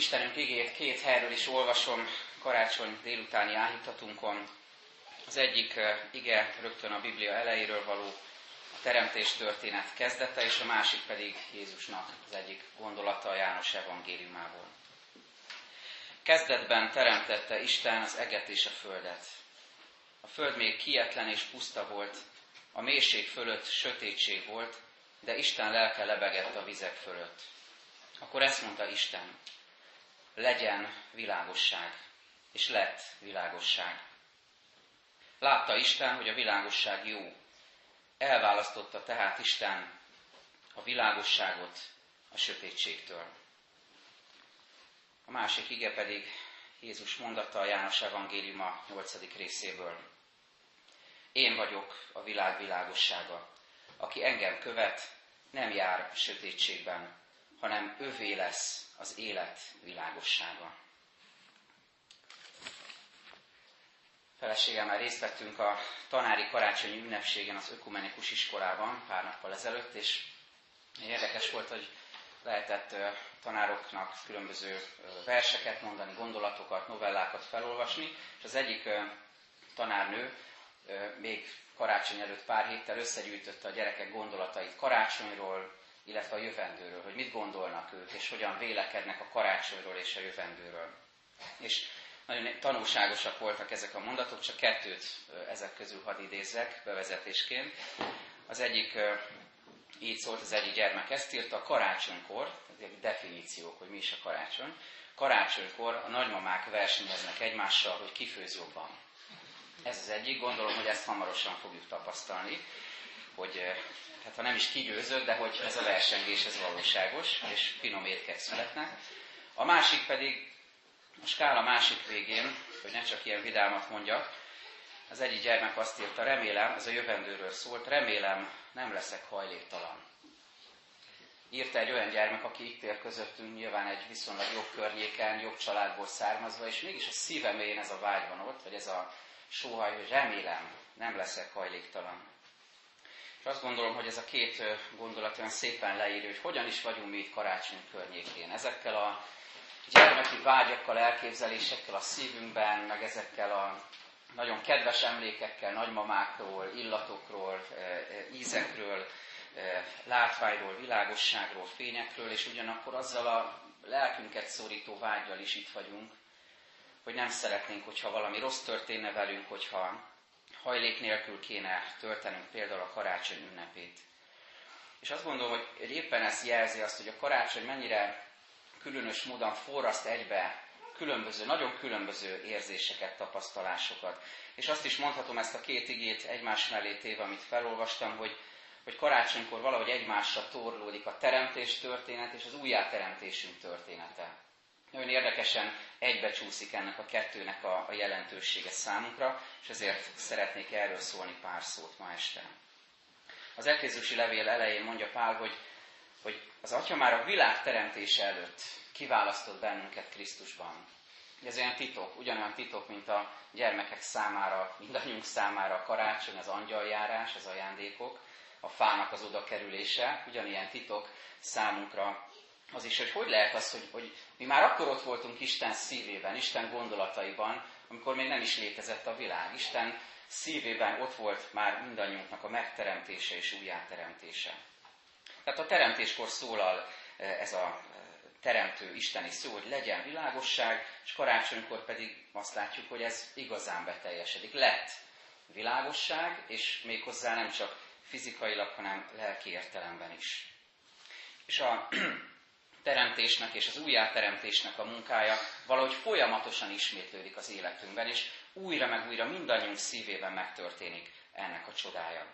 Istenünk igét két helyről is olvasom karácsony délutáni áhítatunkon. Az egyik eh, ige rögtön a Biblia elejéről való a teremtés történet kezdete, és a másik pedig Jézusnak az egyik gondolata a János evangéliumából. Kezdetben teremtette Isten az eget és a földet. A föld még kietlen és puszta volt, a mélység fölött sötétség volt, de Isten lelke lebegett a vizek fölött. Akkor ezt mondta Isten, legyen világosság, és lett világosság. Látta Isten, hogy a világosság jó. Elválasztotta tehát Isten a világosságot a sötétségtől. A másik ige pedig Jézus mondata a János Evangéliuma 8. részéből. Én vagyok a világ világossága. Aki engem követ, nem jár sötétségben, hanem ővé lesz az élet világossága. Feleségemmel részt vettünk a tanári karácsonyi ünnepségen az ökumenikus iskolában pár nappal ezelőtt, és érdekes volt, hogy lehetett tanároknak különböző verseket mondani, gondolatokat, novellákat felolvasni, és az egyik tanárnő még karácsony előtt pár héttel összegyűjtötte a gyerekek gondolatait karácsonyról, illetve a jövendőről, hogy mit gondolnak ők, és hogyan vélekednek a karácsonyról és a jövendőről. És nagyon tanulságosak voltak ezek a mondatok, csak kettőt ezek közül hadd idézzek bevezetésként. Az egyik így szólt, az egyik gyermek ezt írta, a karácsonykor, egy definíciók, hogy mi is a karácsony, karácsonykor a nagymamák versenyeznek egymással, hogy ki főz jobban. Ez az egyik, gondolom, hogy ezt hamarosan fogjuk tapasztalni, hogy hát ha nem is kigyőzött, de hogy ez a versengés ez valóságos, és finom étkek születnek. A másik pedig, a skála másik végén, hogy ne csak ilyen vidámat mondjak, az egyik gyermek azt írta, remélem, ez a jövendőről szólt, remélem nem leszek hajléktalan. Írta egy olyan gyermek, aki itt ér közöttünk, nyilván egy viszonylag jobb környéken, jobb családból származva, és mégis a szíve mélyén ez a vágy van ott, vagy ez a sóhaj, hogy remélem nem leszek hajléktalan. És azt gondolom, hogy ez a két gondolat olyan szépen leírja, hogy hogyan is vagyunk mi itt karácsony környékén. Ezekkel a gyermeki vágyakkal, elképzelésekkel a szívünkben, meg ezekkel a nagyon kedves emlékekkel, nagymamákról, illatokról, ízekről, látványról, világosságról, fényekről, és ugyanakkor azzal a lelkünket szorító vágyal is itt vagyunk, hogy nem szeretnénk, hogyha valami rossz történne velünk, hogyha hajlék nélkül kéne töltenünk például a karácsony ünnepét. És azt gondolom, hogy éppen ez jelzi azt, hogy a karácsony mennyire különös módon forraszt egybe különböző, nagyon különböző érzéseket, tapasztalásokat. És azt is mondhatom ezt a két igét egymás mellé téve, amit felolvastam, hogy, hogy karácsonykor valahogy egymásra torlódik a teremtés történet és az újjáteremtésünk története. Nagyon érdekesen egybecsúszik ennek a kettőnek a, a jelentősége számunkra, és ezért szeretnék erről szólni pár szót ma este. Az Efézusi levél elején mondja Pál, hogy, hogy az Atya már a világ teremtése előtt kiválasztott bennünket Krisztusban. Ez olyan titok, ugyanolyan titok, mint a gyermekek számára, mindannyiunk számára a karácsony, az angyaljárás, az ajándékok, a fának az oda kerülése, ugyanilyen titok számunkra az is, hogy hogy lehet az, hogy, hogy mi már akkor ott voltunk Isten szívében, Isten gondolataiban, amikor még nem is létezett a világ. Isten szívében ott volt már mindannyiunknak a megteremtése és újjáteremtése. Tehát a teremtéskor szólal e, ez a e, teremtő isteni szó, hogy legyen világosság, és karácsonykor pedig azt látjuk, hogy ez igazán beteljesedik. Lett világosság, és méghozzá nem csak fizikailag, hanem lelki értelemben is. És a teremtésnek és az újjáteremtésnek a munkája valahogy folyamatosan ismétlődik az életünkben, és újra meg újra mindannyiunk szívében megtörténik ennek a csodája.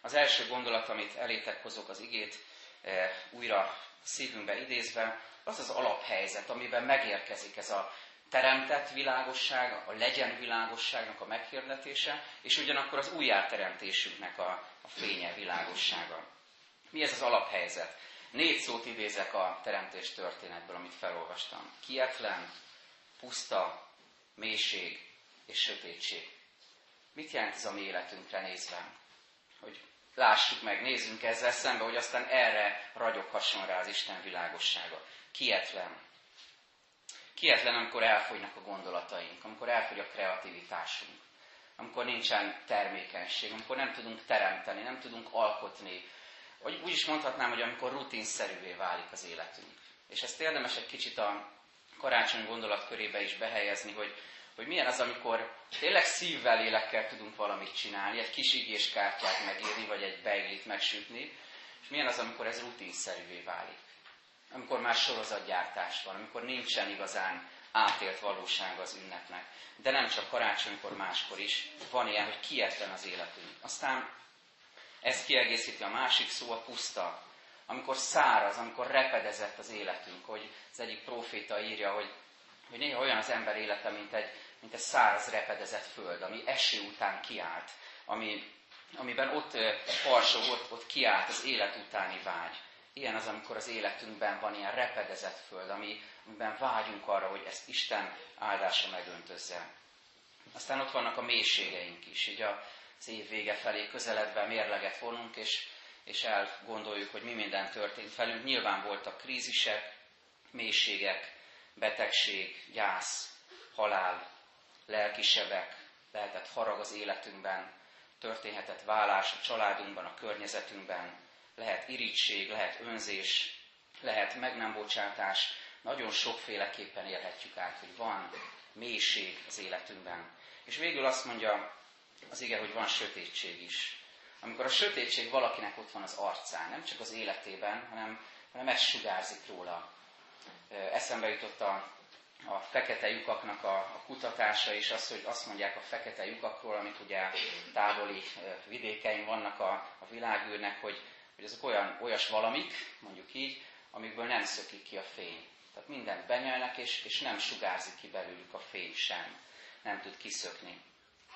Az első gondolat, amit elétek hozok az igét, e, újra szívünkbe idézve, az az alaphelyzet, amiben megérkezik ez a teremtett világosság, a legyen világosságnak a meghirdetése, és ugyanakkor az újjáteremtésünknek a, a fénye, világossága. Mi ez az alaphelyzet? Négy szót idézek a teremtés történetből, amit felolvastam. Kietlen, puszta, mélység és sötétség. Mit jelent ez a mi életünkre nézve? Hogy lássuk meg, nézzünk ezzel szembe, hogy aztán erre ragyoghasson rá az Isten világossága. Kietlen. Kietlen, amikor elfogynak a gondolataink, amikor elfogy a kreativitásunk, amikor nincsen termékenység, amikor nem tudunk teremteni, nem tudunk alkotni. Vagy úgy is mondhatnám, hogy amikor rutinszerűvé válik az életünk. És ezt érdemes egy kicsit a karácsony gondolatkörébe is behelyezni, hogy, hogy milyen az, amikor tényleg szívvel, lélekkel tudunk valamit csinálni, egy kis igéskártyát megírni, vagy egy beiglit megsütni, és milyen az, amikor ez rutinszerűvé válik. Amikor már sorozatgyártás van, amikor nincsen igazán átélt valóság az ünnepnek. De nem csak karácsonykor, máskor is van ilyen, hogy kietlen az életünk. Aztán ez kiegészíti a másik szó, a puszta. Amikor száraz, amikor repedezett az életünk, hogy az egyik proféta írja, hogy, hogy néha olyan az ember élete, mint egy, mint egy száraz, repedezett föld, ami eső után kiállt, ami, amiben ott farsog, ott, ott kiállt az élet utáni vágy. Ilyen az, amikor az életünkben van ilyen repedezett föld, ami, amiben vágyunk arra, hogy ezt Isten áldása megöntözze. Aztán ott vannak a mélységeink is. Így az év vége felé közeledve mérleget vonunk, és, és elgondoljuk, hogy mi minden történt velünk. Nyilván voltak krízisek, mélységek, betegség, gyász, halál, lelkisebek, lehetett harag az életünkben, történhetett válás a családunkban, a környezetünkben, lehet irítség, lehet önzés, lehet meg nem bocsátás, nagyon sokféleképpen élhetjük át, hogy van mélység az életünkben. És végül azt mondja az ige, hogy van sötétség is. Amikor a sötétség valakinek ott van az arcán, nem csak az életében, hanem, hanem ez sugárzik róla. Eszembe jutott a, a fekete lyukaknak a, a kutatása, és az, hogy azt mondják a fekete lyukakról, amik ugye távoli vidékein vannak a, a világűrnek, hogy, hogy ezek olyan, olyas valamik, mondjuk így, amikből nem szökik ki a fény. Tehát mindent benyelnek, és, és nem sugárzik ki belőlük a fény sem. Nem tud kiszökni.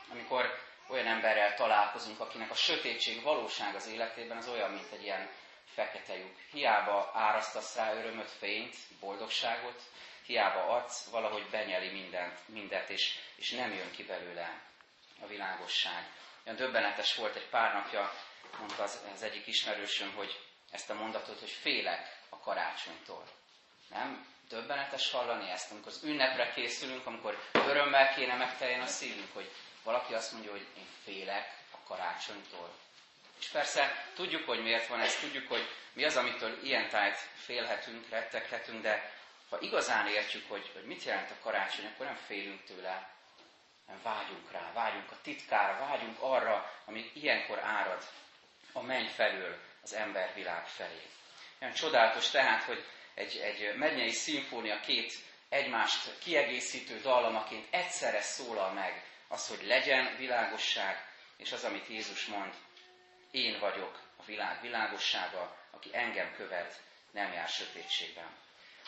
Amikor olyan emberrel találkozunk, akinek a sötétség valóság az életében, az olyan, mint egy ilyen fekete lyuk. Hiába árasztasz rá örömöt, fényt, boldogságot, hiába adsz, valahogy benyeli mindent, mindent és, és nem jön ki belőle a világosság. Olyan döbbenetes volt egy pár napja, mondta az, az egyik ismerősöm, hogy ezt a mondatot, hogy félek a karácsonytól. Nem? Döbbenetes hallani ezt, amikor az ünnepre készülünk, amikor örömmel kéne megteljen a szívünk, hogy valaki azt mondja, hogy én félek a karácsonytól. És persze tudjuk, hogy miért van ez, tudjuk, hogy mi az, amitől ilyen tájt félhetünk, retteghetünk, de ha igazán értjük, hogy, hogy mit jelent a karácsony, akkor nem félünk tőle, nem vágyunk rá, vágyunk a titkára, vágyunk arra, ami ilyenkor árad a menny felől az embervilág felé. Olyan csodálatos tehát, hogy egy, egy mennyei szimfónia két egymást kiegészítő dallamaként egyszerre szólal meg az, hogy legyen világosság, és az, amit Jézus mond, én vagyok a világ világossága, aki engem követ, nem jár sötétségben.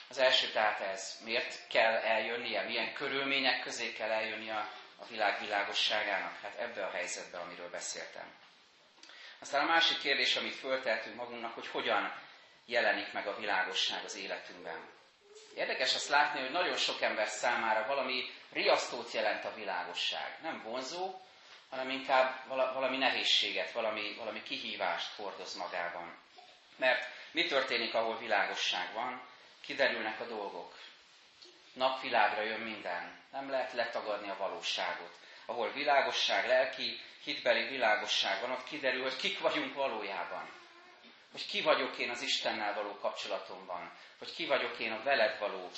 Az első tehát ez, miért kell eljönnie, milyen körülmények közé kell eljönnie a, világ világosságának? Hát ebbe a helyzetbe, amiről beszéltem. Aztán a másik kérdés, amit föltehetünk magunknak, hogy hogyan jelenik meg a világosság az életünkben. Érdekes azt látni, hogy nagyon sok ember számára valami riasztót jelent a világosság. Nem vonzó, hanem inkább valami nehézséget, valami, valami kihívást hordoz magában. Mert mi történik, ahol világosság van? Kiderülnek a dolgok. Napvilágra jön minden. Nem lehet letagadni a valóságot. Ahol világosság, lelki, hitbeli világosság van, ott kiderül, hogy kik vagyunk valójában hogy ki vagyok én az Istennel való kapcsolatomban, hogy ki vagyok én a veled való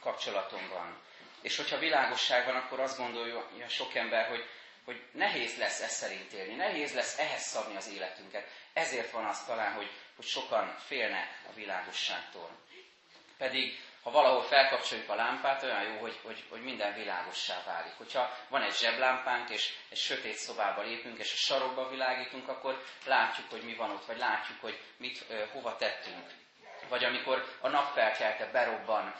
kapcsolatomban. És hogyha világosság van, akkor azt gondolja sok ember, hogy, hogy nehéz lesz ezt szerint élni, nehéz lesz ehhez szabni az életünket. Ezért van az talán, hogy, hogy sokan félnek a világosságtól. Pedig ha valahol felkapcsoljuk a lámpát, olyan jó, hogy, hogy, hogy minden világossá válik. Hogyha van egy zseblámpánk, és egy sötét szobába lépünk, és a sarokba világítunk, akkor látjuk, hogy mi van ott, vagy látjuk, hogy mit, hova tettünk. Vagy amikor a napfelkelte berobban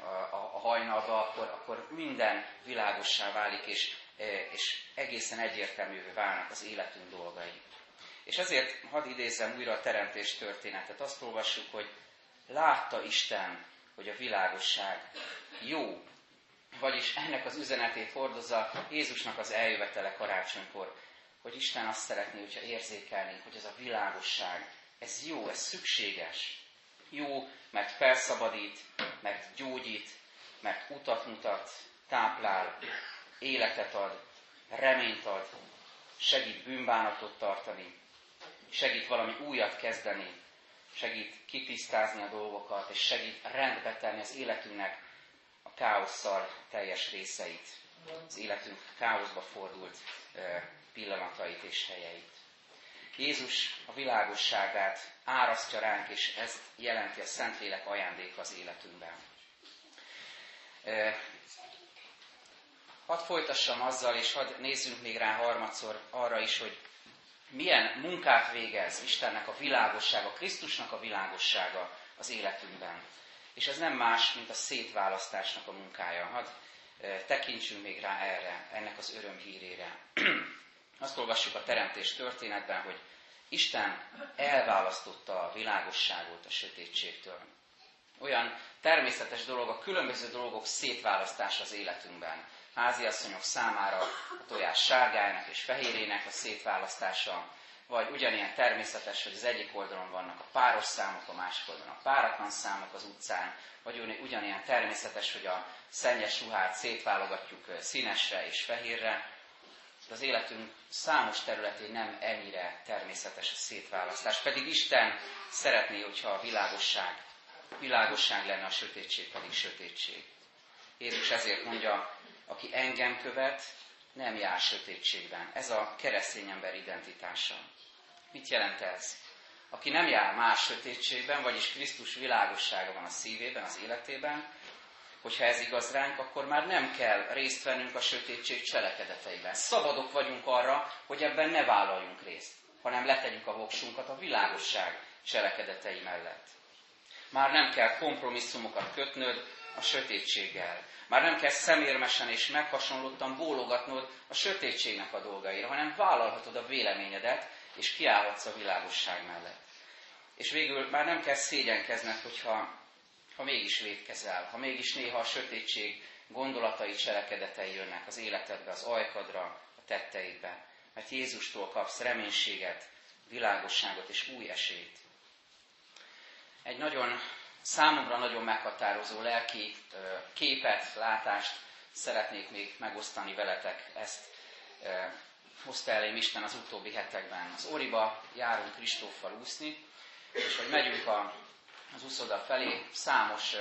a, a, hajnalba, akkor, akkor minden világossá válik, és, és egészen egyértelművé válnak az életünk dolgai. És ezért hadd idézzem újra a teremtés történetet. Azt olvassuk, hogy látta Isten, hogy a világosság jó. Vagyis ennek az üzenetét hordozza Jézusnak az eljövetele karácsonykor, hogy Isten azt szeretné, hogyha érzékelnénk, hogy ez a világosság, ez jó, ez szükséges. Jó, mert felszabadít, mert gyógyít, mert utat mutat, táplál, életet ad, reményt ad, segít bűnbánatot tartani, segít valami újat kezdeni, segít kitisztázni a dolgokat, és segít rendbe tenni az életünknek a káosszal teljes részeit, az életünk káoszba fordult pillanatait és helyeit. Jézus a világosságát árasztja ránk, és ez jelenti a Szentlélek ajándék az életünkben. Hadd folytassam azzal, és hadd nézzünk még rá harmadszor arra is, hogy milyen munkát végez Istennek a világossága, Krisztusnak a világossága az életünkben. És ez nem más, mint a szétválasztásnak a munkája. Hadd tekintsünk még rá erre, ennek az öröm hírére. Azt olvassuk a teremtés történetben, hogy Isten elválasztotta a világosságot a sötétségtől. Olyan természetes dolog a különböző dolgok szétválasztása az életünkben. Háziasszonyok számára a tojás sárgájának és fehérének a szétválasztása, vagy ugyanilyen természetes, hogy az egyik oldalon vannak a páros számok, a másik oldalon a páratlan számok az utcán, vagy ugyanilyen természetes, hogy a szennyes ruhát szétválogatjuk színesre és fehérre, de az életünk számos területén nem ennyire természetes a szétválasztás. Pedig Isten szeretné, hogyha a világosság, világosság lenne, a sötétség pedig sötétség. Jézus ezért mondja, aki engem követ, nem jár sötétségben. Ez a keresztény ember identitása. Mit jelent ez? Aki nem jár más sötétségben, vagyis Krisztus világossága van a szívében, az életében, hogyha ez igaz ránk, akkor már nem kell részt vennünk a sötétség cselekedeteiben. Szabadok vagyunk arra, hogy ebben ne vállaljunk részt, hanem letegyük a voksunkat a világosság cselekedetei mellett. Már nem kell kompromisszumokat kötnöd a sötétséggel. Már nem kell szemérmesen és meghasonlottan bólogatnod a sötétségnek a dolgaira, hanem vállalhatod a véleményedet, és kiállhatsz a világosság mellett. És végül már nem kell szégyenkezned, hogyha ha mégis védkezel, ha mégis néha a sötétség gondolatai, cselekedetei jönnek az életedbe, az ajkadra, a tetteidbe. Mert Jézustól kapsz reménységet, világosságot és új esélyt. Egy nagyon, számomra nagyon meghatározó lelki képet, látást szeretnék még megosztani veletek. Ezt hozta elém Isten az utóbbi hetekben. Az Oriba járunk Kristóffal úszni, és hogy megyünk a az úszoda felé számos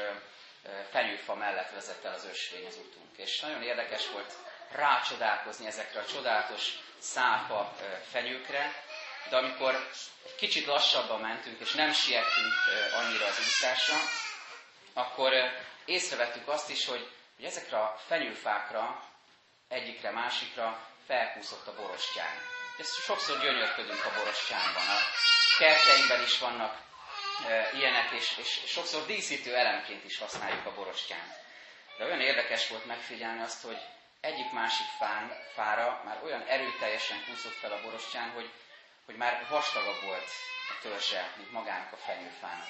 fenyőfa mellett vezet el az ösvény az utunk. És nagyon érdekes volt rácsodálkozni ezekre a csodálatos száfa fenyőkre, de amikor kicsit lassabban mentünk, és nem siettünk annyira az úszásra, akkor észrevettük azt is, hogy, hogy ezekre a fenyőfákra, egyikre, másikra felkúszott a borostyán. Ezt sokszor gyönyörködünk a borostyánban. A kerteinkben is vannak ilyenek, és, és sokszor díszítő elemként is használjuk a borostyán. De olyan érdekes volt megfigyelni azt, hogy egyik másik fán, fára már olyan erőteljesen kúszott fel a borostyán, hogy, hogy már vastagabb volt a törzse, mint magának a fenyőfának.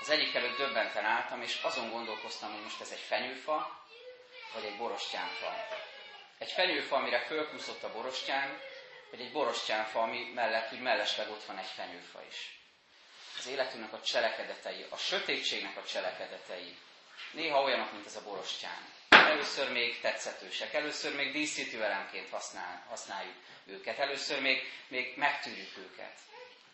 Az egyik előtt döbbenten álltam, és azon gondolkoztam, hogy most ez egy fenyőfa, vagy egy borostyánfa. Egy fenyőfa, amire fölkúszott a borostyán, vagy egy borostyánfa, ami mellett úgy mellesleg ott van egy fenyőfa is az életünknek a cselekedetei, a sötétségnek a cselekedetei néha olyanok, mint ez a borostyán. Először még tetszetősek, először még díszítő elemként használ, használjuk őket, először még, még megtűrjük őket.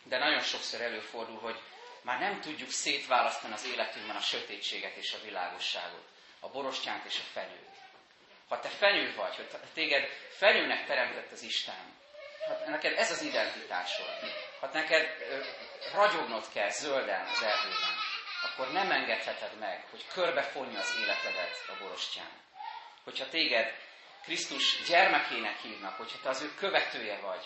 De nagyon sokszor előfordul, hogy már nem tudjuk szétválasztani az életünkben a sötétséget és a világosságot, a borostyánt és a fenyőt. Ha te fenyő vagy, hogy téged fenyőnek teremtett az Isten, hát neked ez az identitásod, ha neked ragyognod kell zölden az erdőben, akkor nem engedheted meg, hogy körbefonja az életedet a borostyán. Hogyha téged Krisztus gyermekének hívnak, hogyha te az ő követője vagy,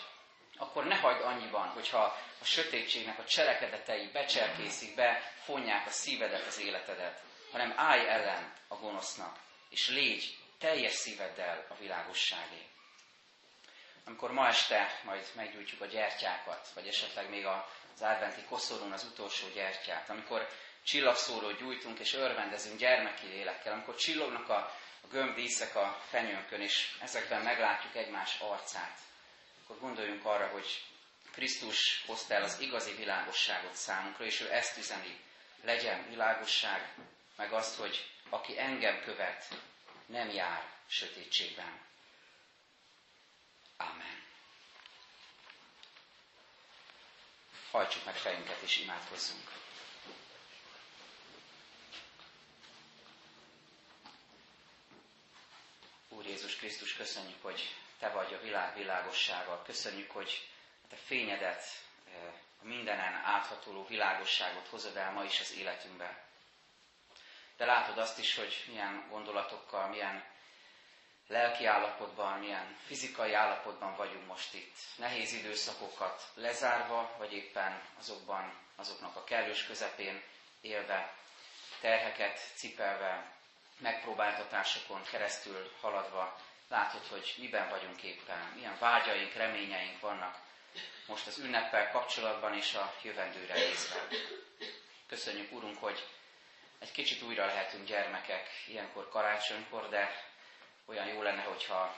akkor ne hagyd annyiban, hogyha a sötétségnek a cselekedetei becserkészik, befonják a szívedet, az életedet, hanem állj ellen a gonosznak, és légy teljes szíveddel a világosságé amikor ma este majd meggyújtjuk a gyertyákat, vagy esetleg még az adventi koszorún az utolsó gyertyát, amikor csillagszórót gyújtunk és örvendezünk gyermeki lélekkel, amikor csillognak a, a gömbdíszek a fenyőnkön, és ezekben meglátjuk egymás arcát, akkor gondoljunk arra, hogy Krisztus hozta el az igazi világosságot számunkra, és ő ezt üzeni. Legyen világosság, meg azt, hogy aki engem követ, nem jár sötétségben. Amen. Hajtsuk meg fejünket és imádkozzunk. Jézus Krisztus, köszönjük, hogy Te vagy a világ világossága. Köszönjük, hogy Te fényedet, eh, a mindenen áthatoló világosságot hozod el ma is az életünkbe. De látod azt is, hogy milyen gondolatokkal, milyen lelki állapotban, milyen fizikai állapotban vagyunk most itt. Nehéz időszakokat lezárva, vagy éppen azokban, azoknak a kellős közepén élve, terheket cipelve, megpróbáltatásokon keresztül haladva, látod, hogy miben vagyunk éppen, milyen vágyaink, reményeink vannak most az ünneppel kapcsolatban és a jövendőre nézve. Köszönjük, Urunk, hogy egy kicsit újra lehetünk gyermekek ilyenkor karácsonykor, de olyan jó lenne, hogyha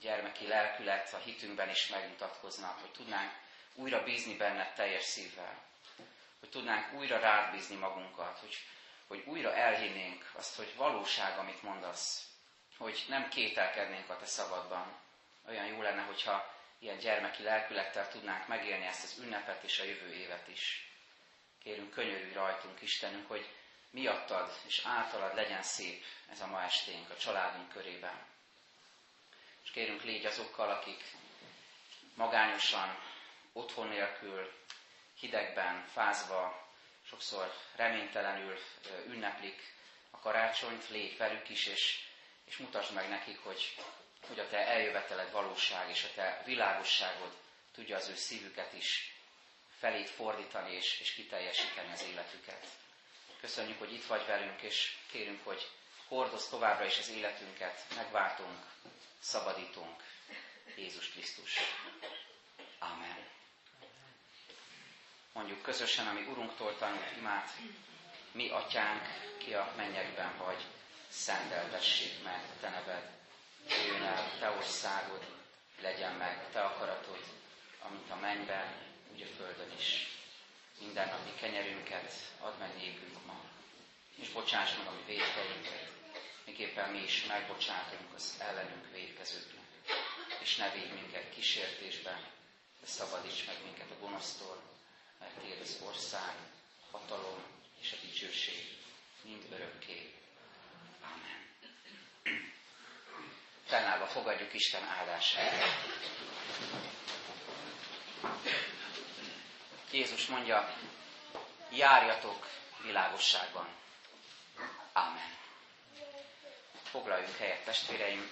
gyermeki lelkület a hitünkben is megmutatkozna, hogy tudnánk újra bízni benned teljes szívvel, hogy tudnánk újra rád bízni magunkat, hogy, hogy újra elhinnénk azt, hogy valóság, amit mondasz, hogy nem kételkednénk a te szabadban. Olyan jó lenne, hogyha ilyen gyermeki lelkülettel tudnánk megélni ezt az ünnepet és a jövő évet is. Kérünk, könyörülj rajtunk, Istenünk, hogy miattad és általad legyen szép ez a ma esténk a családunk körében. És kérünk, légy azokkal, akik magányosan, otthon nélkül, hidegben, fázva, sokszor reménytelenül ünneplik a karácsonyt, légy velük is, és, és mutasd meg nekik, hogy, hogy a te eljöveteled valóság, és a te világosságod tudja az ő szívüket is felét fordítani, és, és kiteljesíteni az életüket. Köszönjük, hogy itt vagy velünk, és kérünk, hogy hordoz továbbra is az életünket, megváltunk, szabadítunk. Jézus Krisztus. Amen. Mondjuk közösen, ami Urunktól tanult imát, mi atyánk, ki a mennyekben vagy, szenteltessék meg te neved, jöjjön el te országod, legyen meg te akaratod, amint a mennyben, úgy a földön is. Mindennapi kenyerünket add meg nékünk ma, és bocsáss meg a mi védkeinket, miképpen mi is megbocsátunk az ellenünk védkezőknek. És ne védj minket kísértésben, de szabadíts meg minket a gonosztól, mert Téd az ország, hatalom és a dicsőség mind örökké. Amen. Fennállva fogadjuk Isten áldását. Jézus mondja, járjatok világosságban. Amen. Foglaljunk helyet, testvéreim,